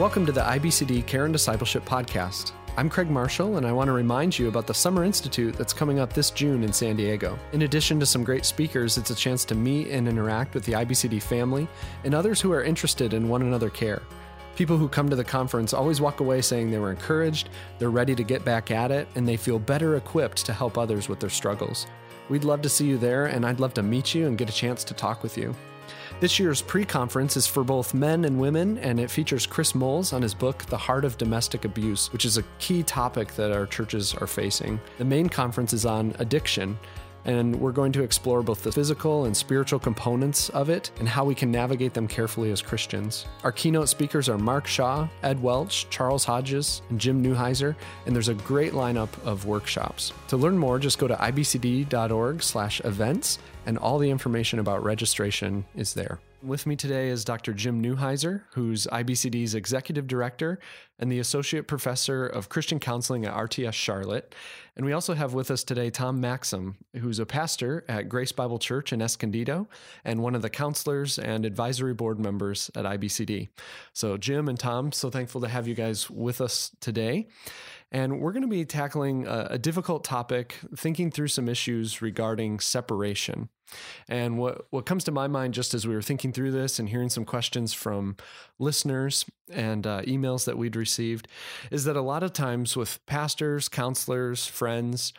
Welcome to the IBCD Care and Discipleship Podcast. I'm Craig Marshall, and I want to remind you about the Summer Institute that's coming up this June in San Diego. In addition to some great speakers, it's a chance to meet and interact with the IBCD family and others who are interested in one another care. People who come to the conference always walk away saying they were encouraged, they're ready to get back at it, and they feel better equipped to help others with their struggles. We'd love to see you there, and I'd love to meet you and get a chance to talk with you. This year's pre conference is for both men and women, and it features Chris Moles on his book, The Heart of Domestic Abuse, which is a key topic that our churches are facing. The main conference is on addiction, and we're going to explore both the physical and spiritual components of it and how we can navigate them carefully as Christians. Our keynote speakers are Mark Shaw, Ed Welch, Charles Hodges, and Jim Newheiser, and there's a great lineup of workshops. To learn more, just go to ibcd.org/events, and all the information about registration is there. With me today is Dr. Jim Newheiser, who's IBCD's executive director and the associate professor of Christian counseling at RTS Charlotte. And we also have with us today Tom Maxham, who's a pastor at Grace Bible Church in Escondido and one of the counselors and advisory board members at IBCD. So, Jim and Tom, so thankful to have you guys with us today. And we're going to be tackling a, a, difficult topic, thinking through some issues regarding separation. And what, what comes to my mind just as we were thinking through this and hearing some questions from listeners and uh, emails that we'd received is that a lot of times with pastors, counselors, friends,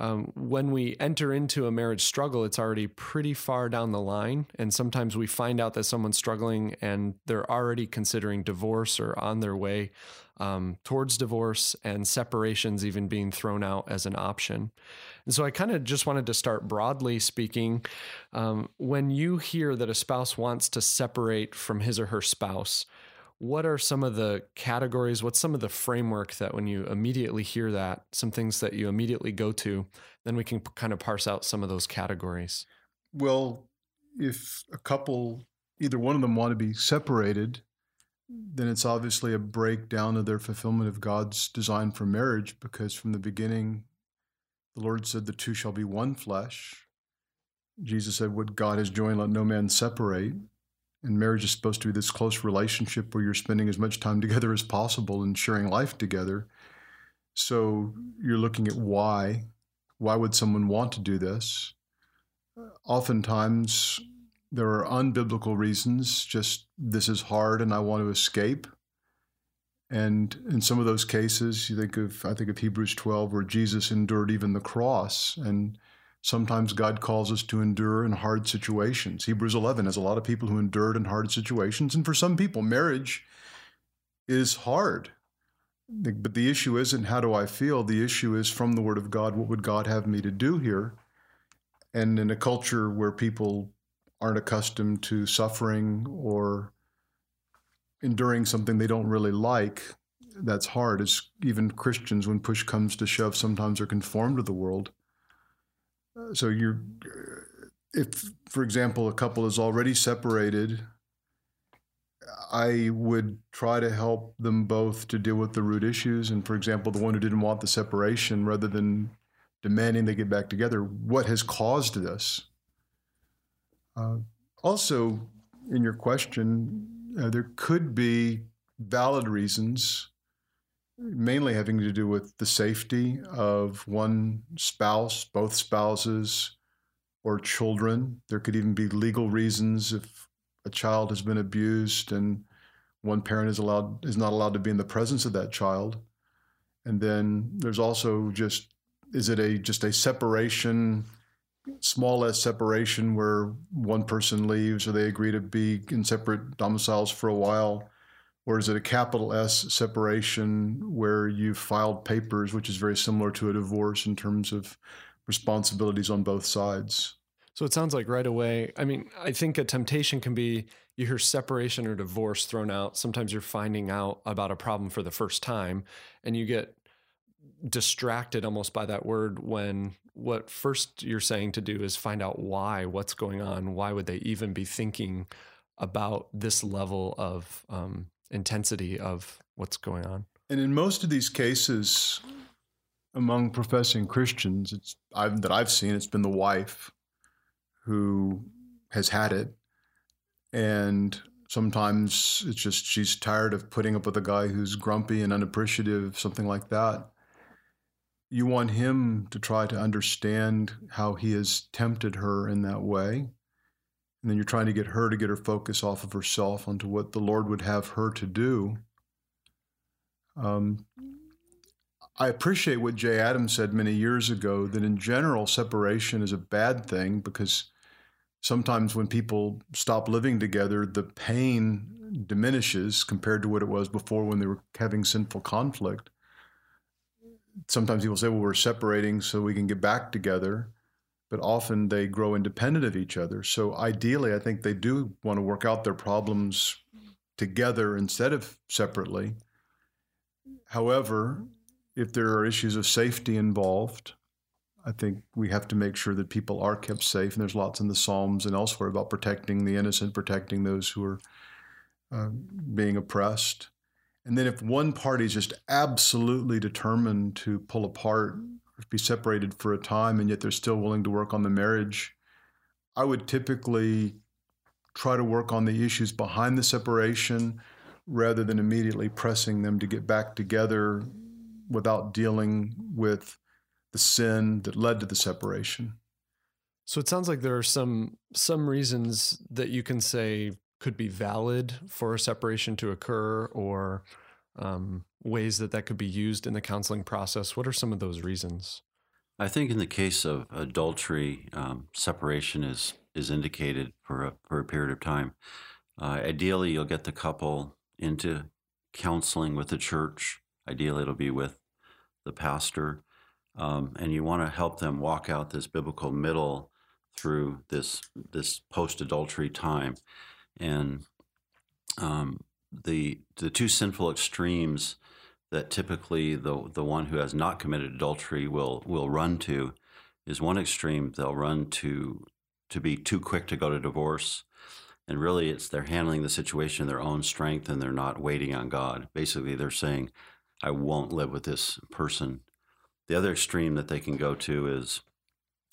um, when we enter into a marriage struggle, it's already pretty far down the line. And sometimes we find out that someone's struggling and they're already considering divorce or on their way um, towards divorce and separations even being thrown out as an option. And so I kind of just wanted to start broadly speaking. Um, when you hear that a spouse wants to separate from his or her spouse, what are some of the categories? What's some of the framework that when you immediately hear that, some things that you immediately go to, then we can kind of parse out some of those categories? Well, if a couple, either one of them want to be separated, then it's obviously a breakdown of their fulfillment of God's design for marriage because from the beginning, the Lord said, The two shall be one flesh. Jesus said, What God has joined, let no man separate. And marriage is supposed to be this close relationship where you're spending as much time together as possible and sharing life together. So you're looking at why. Why would someone want to do this? Oftentimes, there are unbiblical reasons, just this is hard and I want to escape. And in some of those cases, you think of, I think of Hebrews 12, where Jesus endured even the cross. And sometimes God calls us to endure in hard situations. Hebrews 11 has a lot of people who endured in hard situations. And for some people, marriage is hard. But the issue isn't how do I feel? The issue is from the Word of God, what would God have me to do here? And in a culture where people aren't accustomed to suffering or enduring something they don't really like, that's hard. It's even Christians, when push comes to shove, sometimes are conformed to the world. Uh, so you're, uh, if, for example, a couple is already separated, I would try to help them both to deal with the root issues. And for example, the one who didn't want the separation, rather than demanding they get back together, what has caused this? Uh, also, in your question, uh, there could be valid reasons, mainly having to do with the safety of one spouse, both spouses, or children. There could even be legal reasons if a child has been abused and one parent is allowed is not allowed to be in the presence of that child. And then there's also just is it a just a separation small s separation where one person leaves or they agree to be in separate domiciles for a while? Or is it a capital S separation where you've filed papers, which is very similar to a divorce in terms of responsibilities on both sides? So it sounds like right away, I mean, I think a temptation can be you hear separation or divorce thrown out. Sometimes you're finding out about a problem for the first time and you get distracted almost by that word when what first you're saying to do is find out why, what's going on, why would they even be thinking about this level of um, intensity of what's going on. And in most of these cases, among professing Christians, it's I've, that I've seen, it's been the wife who has had it, and Sometimes it's just she's tired of putting up with a guy who's grumpy and unappreciative, something like that. You want him to try to understand how he has tempted her in that way. And then you're trying to get her to get her focus off of herself onto what the Lord would have her to do. Um, I appreciate what Jay Adams said many years ago that in general, separation is a bad thing because sometimes when people stop living together, the pain diminishes compared to what it was before when they were having sinful conflict. Sometimes people say, well, we're separating so we can get back together, but often they grow independent of each other. So ideally, I think they do want to work out their problems together instead of separately. However, if there are issues of safety involved, I think we have to make sure that people are kept safe. And there's lots in the Psalms and elsewhere about protecting the innocent, protecting those who are uh, being oppressed. And then if one party is just absolutely determined to pull apart or be separated for a time, and yet they're still willing to work on the marriage, I would typically try to work on the issues behind the separation rather than immediately pressing them to get back together without dealing with the sin that led to the separation. So it sounds like there are some some reasons that you can say could be valid for a separation to occur, or um, ways that that could be used in the counseling process. What are some of those reasons? I think in the case of adultery, um, separation is is indicated for a, for a period of time. Uh, ideally, you'll get the couple into counseling with the church. Ideally, it'll be with the pastor um, and you want to help them walk out this biblical middle through this this post adultery time, and um, the the two sinful extremes that typically the the one who has not committed adultery will will run to is one extreme. They'll run to to be too quick to go to divorce. And really it's they're handling the situation in their own strength and they're not waiting on God. Basically they're saying I won't live with this person. The other extreme that they can go to is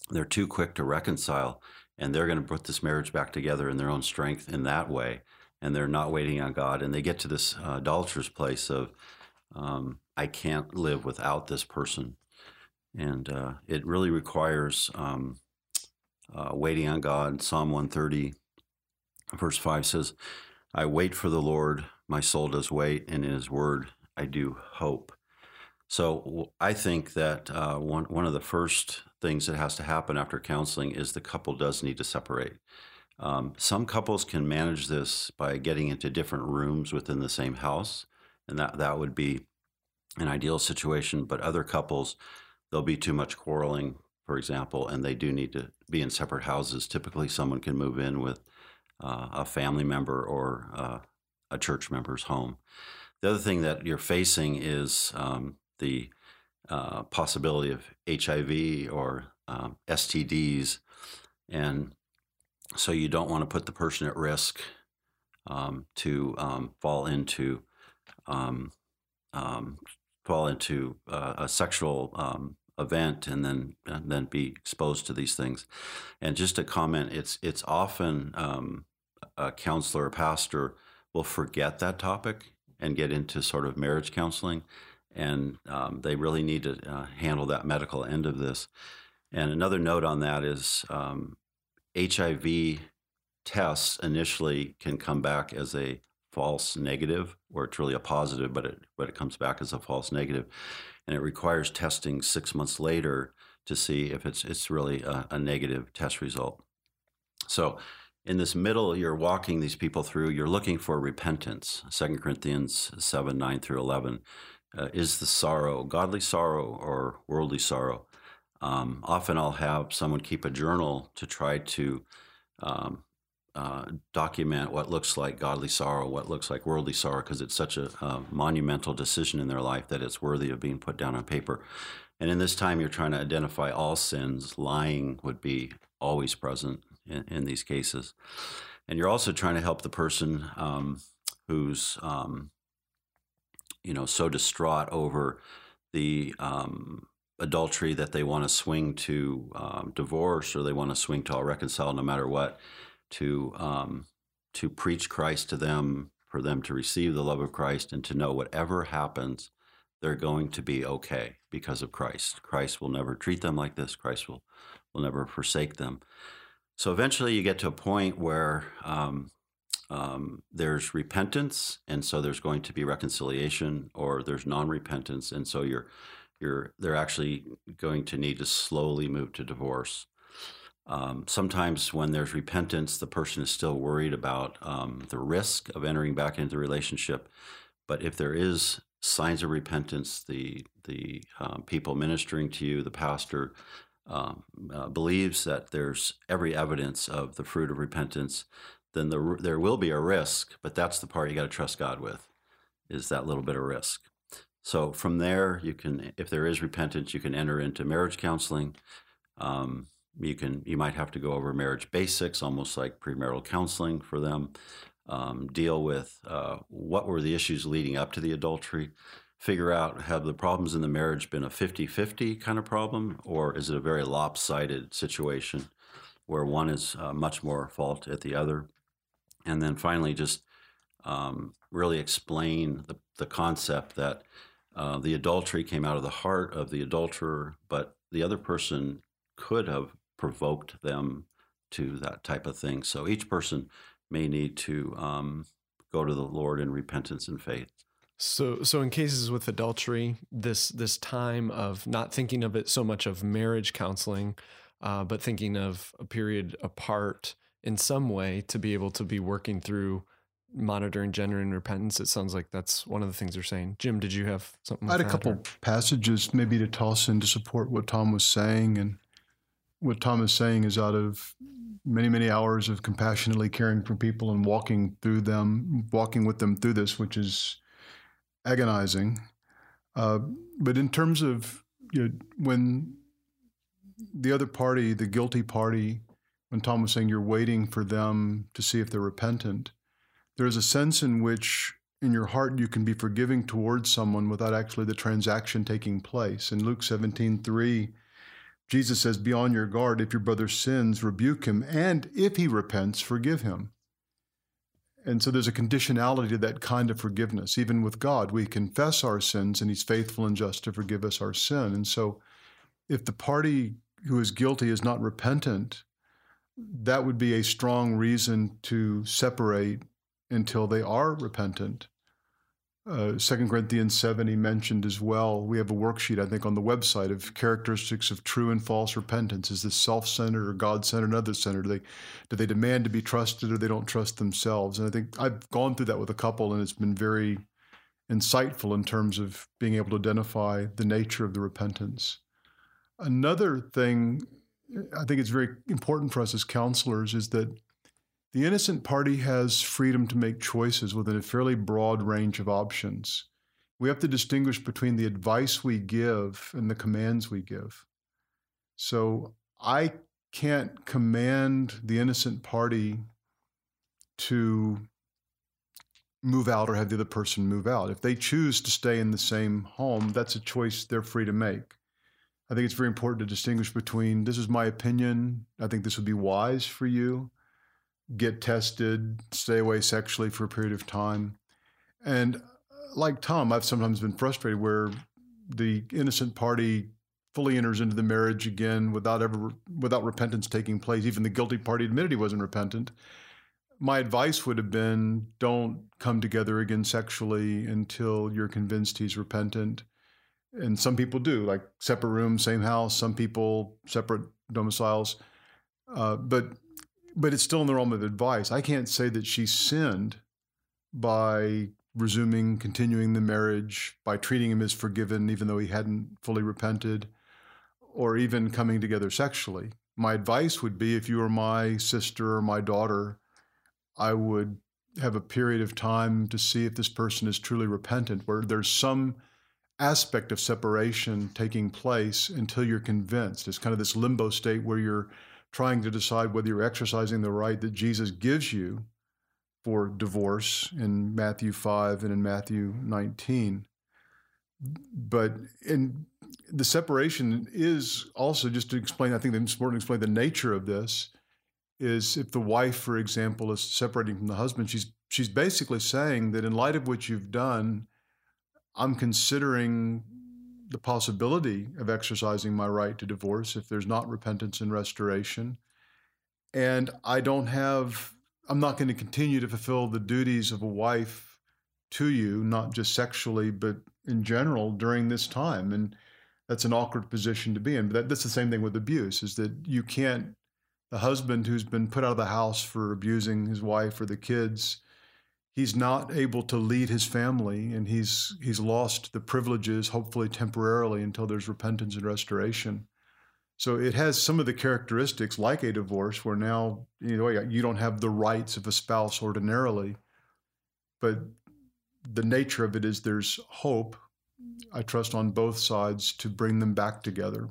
they're too quick to reconcile and they're going to put this marriage back together in their own strength in that way. And they're not waiting on God. And they get to this uh, place of, um, I can't live without this person. And uh, it really requires um, uh, waiting on God. Psalm 130, verse 5 says, I wait for the Lord, my soul does wait, and in his word I do hope. So I think that uh, one one of the first things that has to happen after counseling is the couple does need to separate. Um, some couples can manage this by getting into different rooms within the same house, and that that would be an ideal situation. But other couples, there'll be too much quarreling, for example, and they do need to be in separate houses. Typically, someone can move in with uh, a family member or uh, a church member's home. The other thing that you're facing is um, the uh, possibility of HIV or um, STDs. And so you don't want to put the person at risk um, to um, fall into um, um, fall into uh, a sexual um, event and then and then be exposed to these things. And just a comment, it's it's often a counselor or pastor will forget that topic and get into sort of marriage counseling and um, they really need to uh, handle that medical end of this. And another note on that is um, HIV tests initially can come back as a false negative, or it's really a positive, but it but it comes back as a false negative, and it requires testing six months later to see if it's it's really a, a negative test result. So in this middle you're walking these people through you're looking for repentance 2 corinthians 7 9 through 11 uh, is the sorrow, godly sorrow or worldly sorrow. Um, often I'll have someone keep a journal to try to um, uh, document what looks like godly sorrow, what looks like worldly sorrow, because it's such a, a, monumental decision in their life that it's worthy of being put down on paper. And in this time, you're trying to identify all sins. Lying would be always present in, in these cases. And you're also trying to help the person um, who's um, you know so distraught over the um, adultery that they want to swing to um, divorce or they want to swing to all reconcile no matter what to um, to preach Christ to them, for them to receive the love of Christ, and to know whatever happens, they're going to be okay because of Christ. Christ will never treat them like this. Christ will will never forsake them. So eventually, you get to a point where um, um, there's repentance, and so there's going to be reconciliation, or there's non-repentance, and so you're you're they're actually going to need to slowly move to divorce. Um, sometimes when there's repentance, the person is still worried about um, the risk of entering back into the relationship. But if there is signs of repentance, the the um, people ministering to you, the pastor, um, uh, believes that there's every evidence of the fruit of repentance, then the, there will be a risk. But that's the part you got to trust God with, is that little bit of risk. So from there, you can, if there is repentance, you can enter into marriage counseling. Um, you can, you might have to go over marriage basics, almost like premarital counseling for them. Um, deal with uh, what were the issues leading up to the adultery figure out have the problems in the marriage been a 50-50 kind of problem or is it a very lopsided situation where one is uh, much more fault at the other and then finally just um, really explain the, the concept that uh, the adultery came out of the heart of the adulterer but the other person could have provoked them to that type of thing. So each person may need to um, go to the lord in repentance and faith. So, so in cases with adultery, this this time of not thinking of it so much of marriage counseling, uh, but thinking of a period apart in some way to be able to be working through monitoring gender and repentance. It sounds like that's one of the things you're saying. Jim, did you have something? I had a couple or? passages maybe to toss in to support what Tom was saying, and what Tom is saying is out of many many hours of compassionately caring for people and walking through them, walking with them through this, which is agonizing. Uh, but in terms of you know, when the other party, the guilty party, when Tom was saying you're waiting for them to see if they're repentant, there's a sense in which in your heart you can be forgiving towards someone without actually the transaction taking place. In Luke 17, 3, Jesus says, Be on your guard. If your brother sins, rebuke him, and if he repents, forgive him. And so there's a conditionality to that kind of forgiveness. Even with God, we confess our sins and He's faithful and just to forgive us our sin. And so if the party who is guilty is not repentant, that would be a strong reason to separate until they are repentant. Uh, Corinthians 7, he mentioned as well. We have a worksheet, I think, on the website of characteristics of true and false repentance. Is this self centered or God centered and other centered? Do they, do they demand to be trusted or they don't trust themselves? And I think I've gone through that with a couple, and it's been very insightful in terms of being able to identify the nature of the repentance. Another thing I think it's very important for us as counselors is that the innocent party has freedom to make choices within a fairly broad range of options. We have to distinguish between the advice we give and the commands we give. So I can't command the innocent party to move out or have the other person move out. If they choose to stay in the same home, that's a choice they're free to make. I think it's very important to distinguish between this is my opinion. I think this would be wise for you get tested, stay away sexually for a period of time. And uh, like Tom, I've sometimes been frustrated where the innocent party fully enters into the marriage again without ever without repentance taking place. Even the guilty party admitted he wasn't repentant. My advice would have been don't come together again sexually until you're convinced he's repentant. And some people do, like separate rooms, same house. Some people separate domiciles. Uh, but but it's still in the realm of advice. I can't say that she sinned by resuming, continuing the marriage, by treating him as forgiven, even though he hadn't fully repented, or even coming together sexually. My advice would be if you were my sister or my daughter, I would have a period of time to see if this person is truly repentant, where there's some aspect of separation taking place until you're convinced. It's kind of this limbo state where you're trying to decide whether you're exercising the right that Jesus gives you for divorce in Matthew 5 and in Matthew 19. But in the separation is also just to explain, I think it's important to explain the nature of this. is if the wife, for example, is separating from the husband, she's she's basically saying that in light of what you've done, I'm considering the possibility of exercising my right to divorce if there's not repentance and restoration. And I don't have, I'm not going to continue to fulfill the duties of a wife to you, not just sexually, but in general during this time. And that's an awkward position to be in. But that, that's the same thing with abuse is that you can't, the husband who's been put out of the house for abusing his wife or the kids, he's not able to lead his family and he's he's lost the privileges hopefully temporarily until there's repentance and restoration. So it has some of the characteristics like a divorce where now you know you don't have the rights of a spouse ordinarily but the nature of it is there's hope i trust on both sides to bring them back together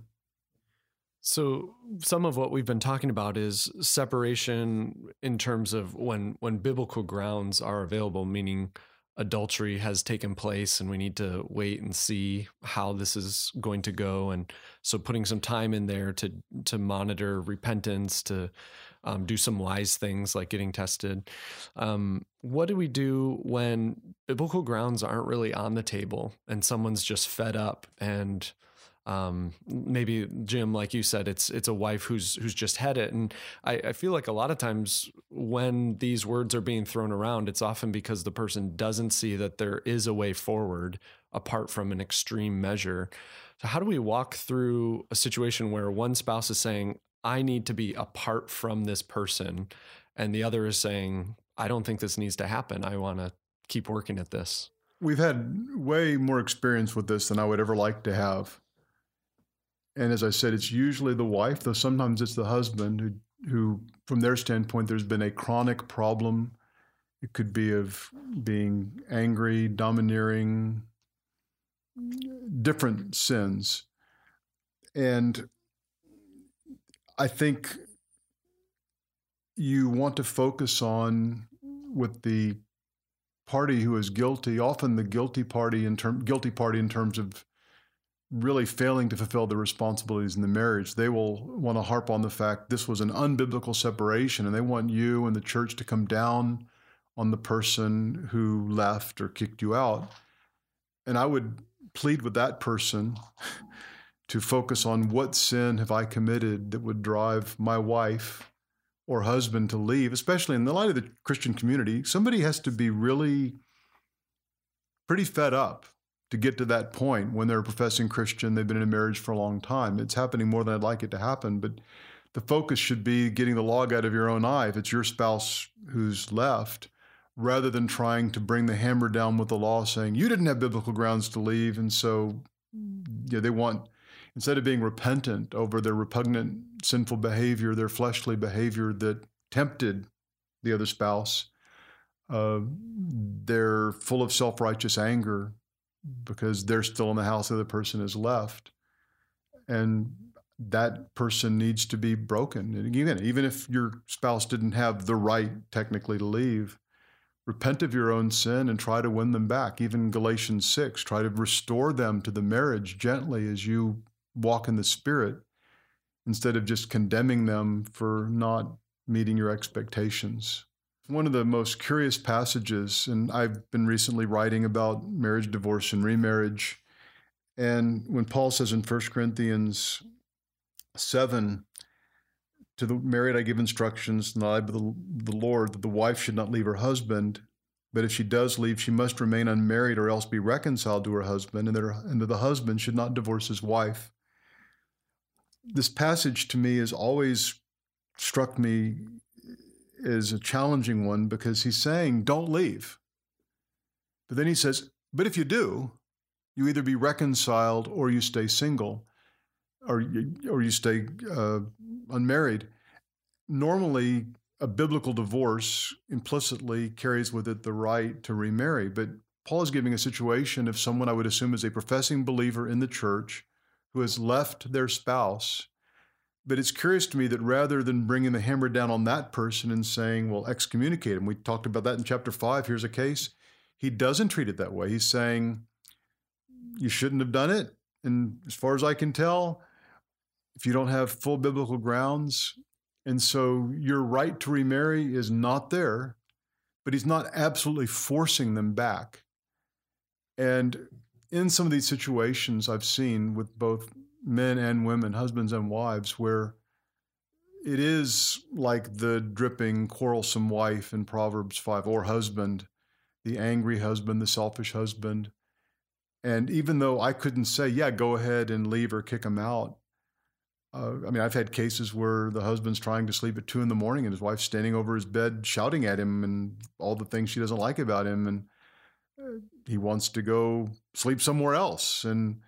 so some of what we've been talking about is separation in terms of when when biblical grounds are available, meaning adultery has taken place and we need to wait and see how this is going to go. And so putting some time in there to to monitor repentance to um, do some wise things like getting tested. Um, what do we do when biblical grounds aren't really on the table and someone's just fed up and um, maybe Jim, like you said, it's it's a wife who's who's just had it, and I, I feel like a lot of times when these words are being thrown around, it's often because the person doesn't see that there is a way forward apart from an extreme measure. So how do we walk through a situation where one spouse is saying, "I need to be apart from this person," and the other is saying, "I don't think this needs to happen. I want to keep working at this." We've had way more experience with this than I would ever like to have and as I said, it's usually the wife, though sometimes it's the husband who, who, from their standpoint, there's been a chronic problem. It could be of being angry, domineering, different sins. And I think you want to focus on with the party who is guilty, often the guilty party in term guilty party in terms of really failing to fulfill their responsibilities in the marriage, they will want to harp on the fact this was an unbiblical separation, and they want you and the church to come down on the person who left or kicked you out. And I would plead with that person to focus on what sin have I committed that would drive my wife or husband to leave, especially in the light of the Christian community. Somebody has to be really pretty fed up to get to that point when they're a professing Christian, they've been in a marriage for a long time. It's happening more than I'd like it to happen, but the focus should be getting the log out of your own eye if it's your spouse who's left, rather than trying to bring the hammer down with the law saying you didn't have biblical grounds to leave. And so you know, they want, instead of being repentant over their repugnant sinful behavior, their fleshly behavior that tempted the other spouse, uh, they're full of self righteous anger because they're still in the house the other person has left. And that person needs to be broken. And again, even if your spouse didn't have the right technically to leave, repent of your own sin and try to win them back. Even Galatians 6, try to restore them to the marriage gently as you walk in the Spirit instead of just condemning them for not meeting your expectations. One of the most curious passages, and I've been recently writing about marriage, divorce, and remarriage. And when Paul says in 1 Corinthians 7, to the married I give instructions, not I the, the Lord, that the wife should not leave her husband, but if she does leave, she must remain unmarried or else be reconciled to her husband, and that, her, and that the husband should not divorce his wife. This passage to me has always struck me is a challenging one because he's saying, don't leave. But then he says, but if you do, you either be reconciled or you stay single or you, or you stay uh, unmarried. Normally, a biblical divorce implicitly carries with it the right to remarry. But Paul is giving a situation of someone I would assume is a professing believer in the church who has left their spouse but it's curious to me that rather than bringing the hammer down on that person and saying, well, excommunicate him, we talked about that in chapter five, here's a case, he doesn't treat it that way. He's saying, you shouldn't have done it. And as far as I can tell, if you don't have full biblical grounds, And so your right to remarry is not there, but he's not absolutely forcing them back. And in some of these situations I've seen with both men and women, husbands and wives, where it is like the dripping, quarrelsome wife in Proverbs 5, or husband, the angry husband, the selfish husband. And even though I couldn't say, yeah, go ahead and leave or kick him out, uh, I mean, I've had cases where the husband's trying to sleep at two in the morning and his wife's standing over his bed shouting at him and all the things she doesn't like about him. And uh, he wants to go sleep somewhere else. And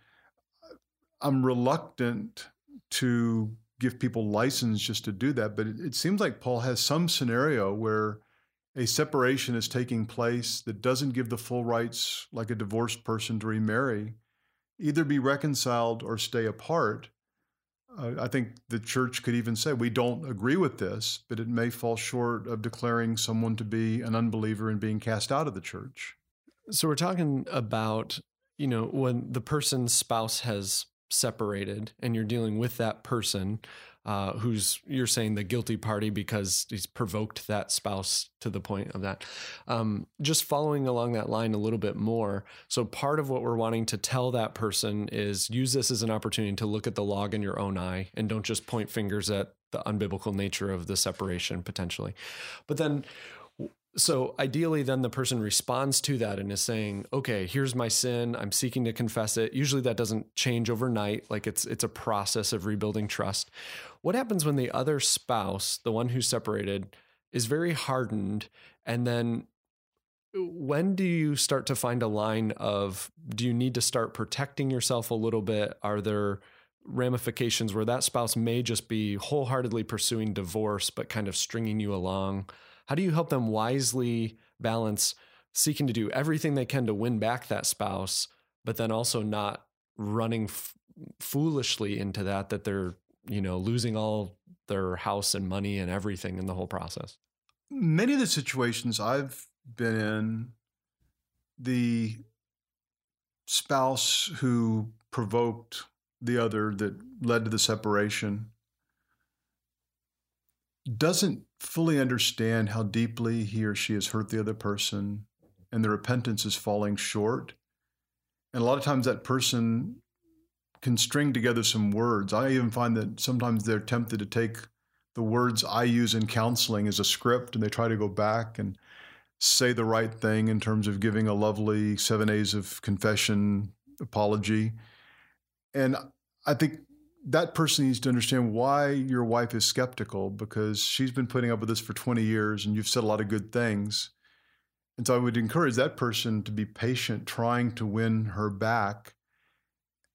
I'm reluctant to give people license just to do that. But it, it seems like Paul has some scenario where a separation is taking place that doesn't give the full rights, like a divorced person, to remarry, either be reconciled or stay apart. Uh, I think the church could even say, we don't agree with this, but it may fall short of declaring someone to be an unbeliever and being cast out of the church. So we're talking about, you know, when the person's spouse has separated and you're dealing with that person uh, who's you're saying the guilty party because he's provoked that spouse to the point of that. Um, just following along that line a little bit more. So part of what we're wanting to tell that person is use this as an opportunity to look at the log in your own eye and don't just point fingers at the unbiblical nature of the separation potentially. But then so ideally then the person responds to that and is saying okay here's my sin. I'm seeking to confess it. Usually that doesn't change overnight. Like it's it's a process of rebuilding trust. What happens when the other spouse the one who's separated is very hardened? And then uh, when do you start to find a line of do you need to start protecting yourself a little bit? Are there ramifications where that spouse may just be wholeheartedly pursuing divorce but kind of stringing you along how do you help them wisely balance seeking to do everything they can to win back that spouse, but then also not running f- foolishly into that, that they're, you know, losing all their house and money and everything in the whole process? Many of the situations I've been in, the spouse who provoked the other that led to the separation doesn't fully understand how deeply he or she has hurt the other person and the repentance is falling short. And a lot of times that person can string together some words. I even find that sometimes they're tempted to take the words I use in counseling as a script and they try to go back and say the right thing in terms of giving a lovely seven A's of confession apology. And I think that person needs to understand why your wife is skeptical because she's been putting up with this for 20 years and you've said a lot of good things. And so I would encourage that person to be patient, trying to win her back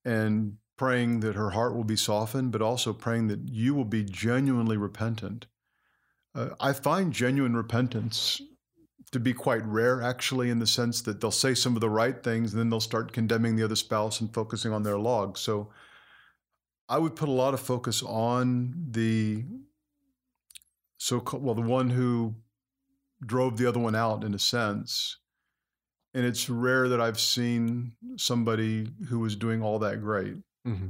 and praying that her heart will be softened, but also praying that you will be genuinely repentant. Uh, I find genuine repentance to be quite rare, actually, in the sense that they'll say some of the right things and then they'll start condemning the other spouse and focusing on their log. So I would put a lot of focus on the so-called well the one who drove the other one out in a sense. And it's rare that I've seen somebody who was doing all that great. Mm-hmm.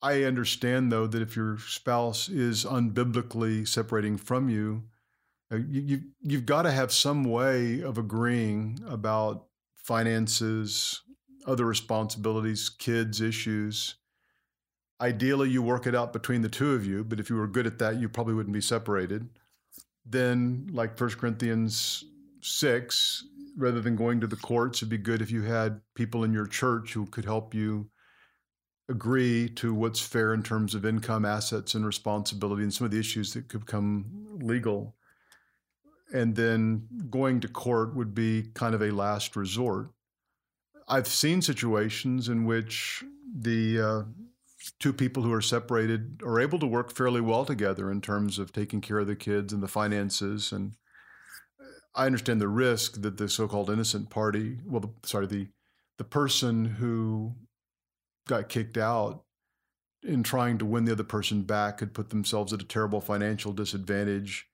I understand though that if your spouse is unbiblically separating from you, uh, you, you you've got to have some way of agreeing about finances, other responsibilities, kids issues Ideally, you work it out between the two of you, but if you were good at that, you probably wouldn't be separated. Then, like 1 Corinthians 6, rather than going to the courts, it'd be good if you had people in your church who could help you agree to what's fair in terms of income, assets, and responsibility, and some of the issues that could become legal. And then going to court would be kind of a last resort. I've seen situations in which the uh, two people who are separated are able to work fairly well together in terms of taking care of the kids and the finances. And I understand the risk that the so-called innocent party, well, the, sorry, the the person who got kicked out in trying to win the other person back could put themselves at a terrible financial disadvantage.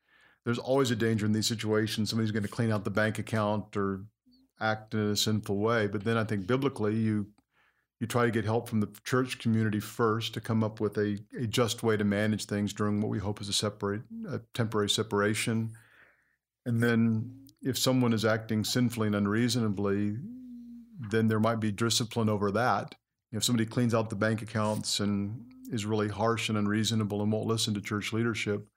There's always a danger in these situations. Somebody's going to clean out the bank account or act in a sinful way. But then I think biblically, you You try to get help from the church community first to come up with a, a just way to manage things during what we hope is a separate a temporary separation. And then if someone is acting sinfully and unreasonably, then there might be discipline over that. If somebody cleans out the bank accounts and is really harsh and unreasonable and won't listen to church leadership,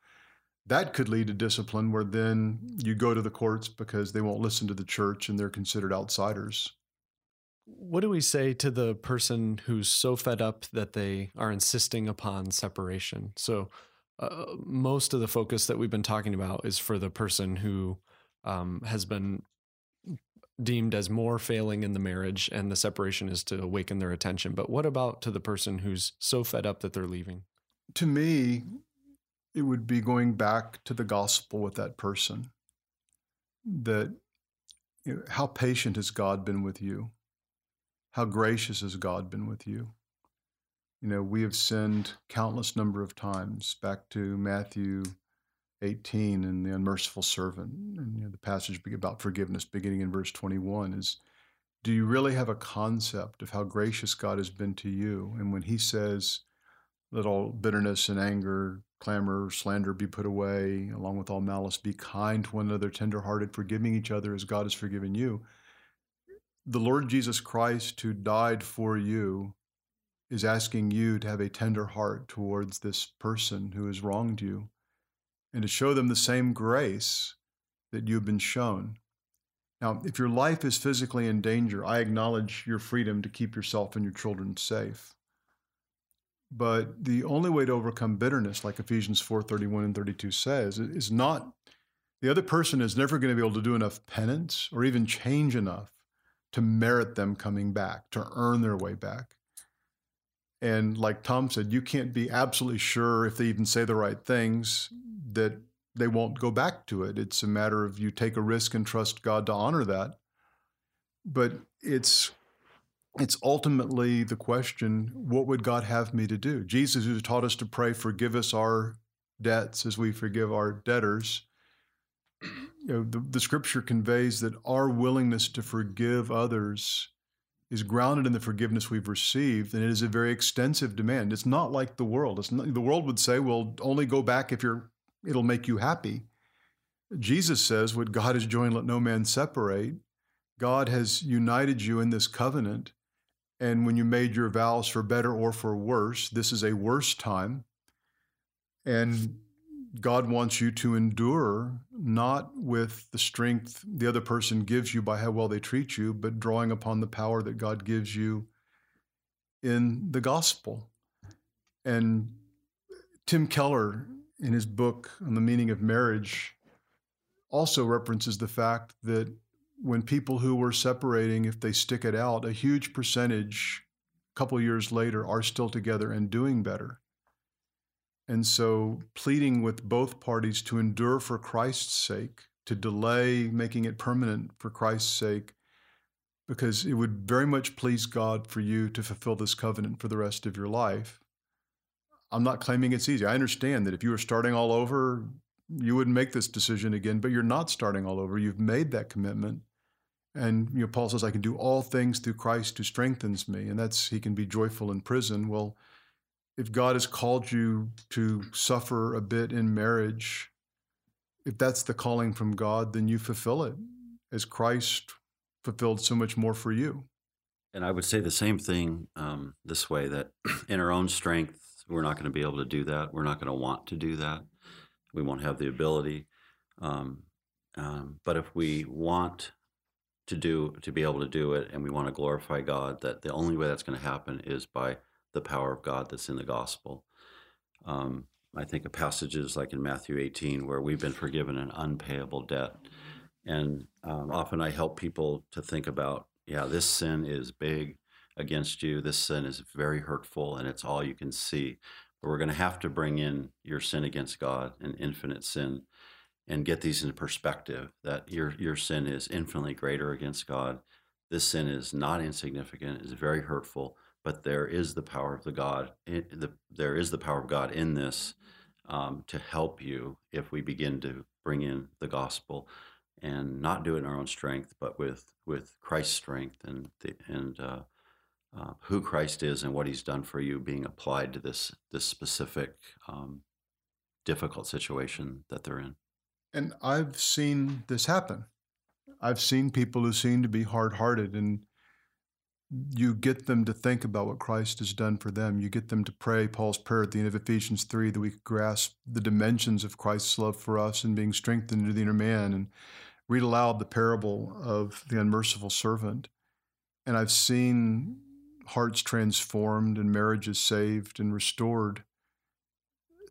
that could lead to discipline where then you go to the courts because they won't listen to the church and they're considered outsiders. What do we say to the person who's so fed up that they are insisting upon separation? So, uh, most of the focus that we've been talking about is for the person who um, has been deemed as more failing in the marriage and the separation is to awaken their attention. But what about to the person who's so fed up that they're leaving? To me, it would be going back to the gospel with that person. That you know, how patient has God been with you? How gracious has God been with you? You know, we have sinned countless number of times back to Matthew 18 and the unmerciful servant and you know, the passage about forgiveness beginning in verse 21 is do you really have a concept of how gracious God has been to you and when he says let all bitterness and anger clamor slander be put away along with all malice be kind to one another tenderhearted forgiving each other as God has forgiven you the Lord Jesus Christ who died for you is asking you to have a tender heart towards this person who has wronged you and to show them the same grace that you've been shown. Now, if your life is physically in danger, I acknowledge your freedom to keep yourself and your children safe. But the only way to overcome bitterness, like Ephesians 4 31 and 32 says, is not the other person is never going to be able to do enough penance or even change enough to merit them coming back, to earn their way back. And like Tom said, you can't be absolutely sure if they even say the right things that they won't go back to it. It's a matter of you take a risk and trust God to honor that. But it's it's ultimately the question, what would God have me to do? Jesus, who taught us to pray, forgive us our debts as we forgive our debtors. You know, the, the scripture conveys that our willingness to forgive others is grounded in the forgiveness we've received, and it is a very extensive demand. It's not like the world. It's not, the world would say, "Well, only go back if you're it'll make you happy. Jesus says, What God has joined, let no man separate. God has united you in this covenant. And when you made your vows for better or for worse, this is a worse time. And God wants you to endure, not with the strength the other person gives you by how well they treat you, but drawing upon the power that God gives you in the gospel. And Tim Keller in his book on the meaning of marriage also references the fact that when people who were separating, if they stick it out, a huge percentage, a couple years later, are still together and doing better. And so, pleading with both parties to endure for Christ's sake, to delay making it permanent for Christ's sake, because it would very much please God for you to fulfill this covenant for the rest of your life. I'm not claiming it's easy. I understand that if you were starting all over, you wouldn't make this decision again, but you're not starting all over. You've made that commitment. And you know, Paul says, I can do all things through Christ who strengthens me. And that's he can be joyful in prison. Well, if God has called you to suffer a bit in marriage, if that's the calling from God, then you fulfill it as Christ fulfilled so much more for you. And I would say the same thing um, this way that in our own strength, we're not going to be able to do that. We're not going to want to do that. We won't have the ability. Um, um, but if we want to do to be able to do it, and we want to glorify God, that the only way that's going to happen is by the power of God that's in the gospel. Um, I think of passages like in Matthew 18 where we've been forgiven an unpayable debt. And um, often I help people to think about, yeah, this sin is big against you. This sin is very hurtful and it's all you can see. But we're going to have to bring in your sin against God and infinite sin and get these into perspective that your, your sin is infinitely greater against God. This sin is not insignificant, it's very hurtful, but there is the power of the God. The, there is the power of God in this um, to help you if we begin to bring in the gospel and not do it in our own strength, but with with Christ's strength and the, and uh, uh, who Christ is and what He's done for you being applied to this this specific um, difficult situation that they're in. And I've seen this happen. I've seen people who seem to be hard hearted, and you get them to think about what Christ has done for them. You get them to pray Paul's prayer at the end of Ephesians 3 that we grasp the dimensions of Christ's love for us and being strengthened into the inner man, and read aloud the parable of the unmerciful servant. And I've seen hearts transformed and marriages saved and restored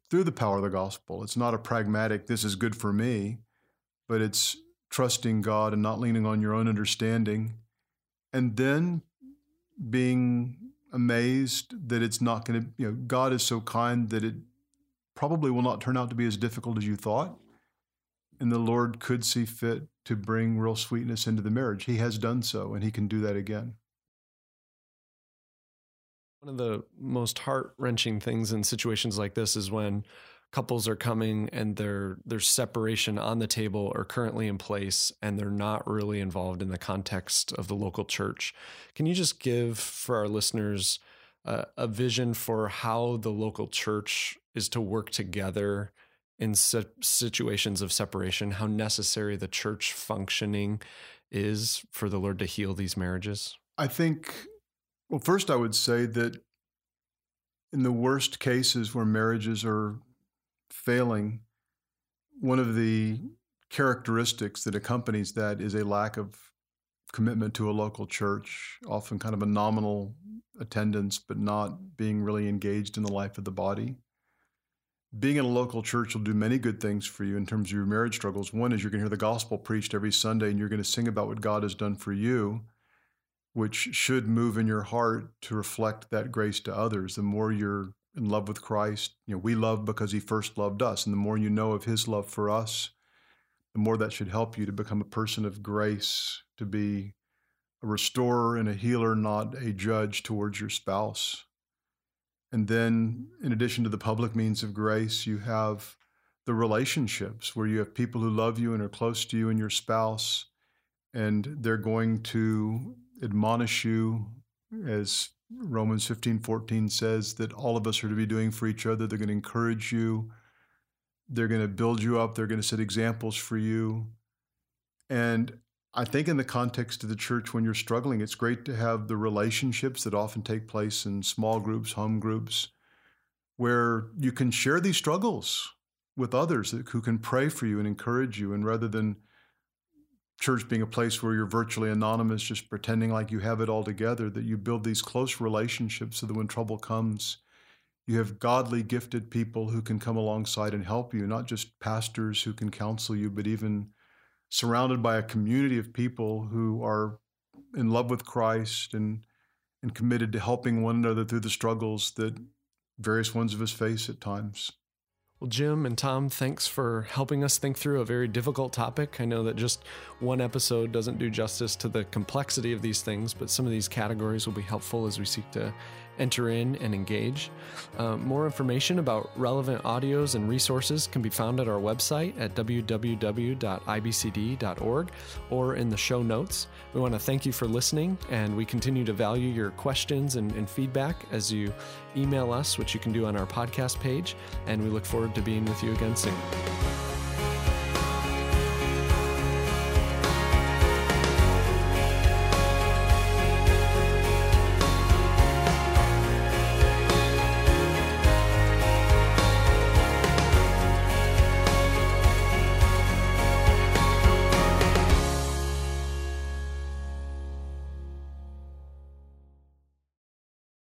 through the power of the gospel. It's not a pragmatic, this is good for me, but it's trusting God and not leaning on your own understanding. And then being amazed that it's not going to, you know, God is so kind that it probably will not turn out to be as difficult as you thought. And the Lord could see fit to bring real sweetness into the marriage. He has done so, and He can do that again. One of the most heart wrenching things in situations like this is when couples are coming and their their separation on the table are currently in place and they're not really involved in the context of the local church. Can you just give for our listeners uh, a vision for how the local church is to work together in situations of separation? How necessary the church functioning is for the Lord to heal these marriages? I think well, first, I would say that in the worst cases where marriages are failing, one of the characteristics that accompanies that is a lack of commitment to a local church, often kind of a nominal attendance, but not being really engaged in the life of the body. Being in a local church will do many good things for you in terms of your marriage struggles. One is you're going to hear the gospel preached every Sunday and you're going to sing about what God has done for you which should move in your heart to reflect that grace to others. The more you're in love with Christ, you know, we love because he first loved us. And the more you know of his love for us, the more that should help you to become a person of grace, to be a restorer and a healer, not a judge towards your spouse. And then, in addition to the public means of grace, you have the relationships where you have people who love you and are close to you and your spouse, and they're going to admonish you, as Romans 15 14 says, that all of us are to be doing for each other. They're going to encourage you, they're going to build you up, they're going to set examples for you. And I think, in the context of the church, when you're struggling, it's great to have the relationships that often take place in small groups, home groups, where you can share these struggles with others who can pray for you and encourage you. And rather than church being a place where you're virtually anonymous, just pretending like you have it all together, that you build these close relationships so that when trouble comes, you have godly, gifted people who can come alongside and help you, not just pastors who can counsel you, but even surrounded by a community of people who are in love with Christ and, and committed to helping one another through the struggles that various ones of us face at times. Well, Jim and Tom, thanks for helping us think through a very difficult topic. I know that just one episode doesn't do justice to the complexity of these things, but some of these categories will be helpful as we seek to enter in and engage. Uh, more information about relevant audios and resources can be found at our website at www.ibcd.org or in the show notes. We want to thank you for listening, and we continue to value your questions and, and feedback as you email us, which you can do on our podcast page. And we look forward to being with you again soon.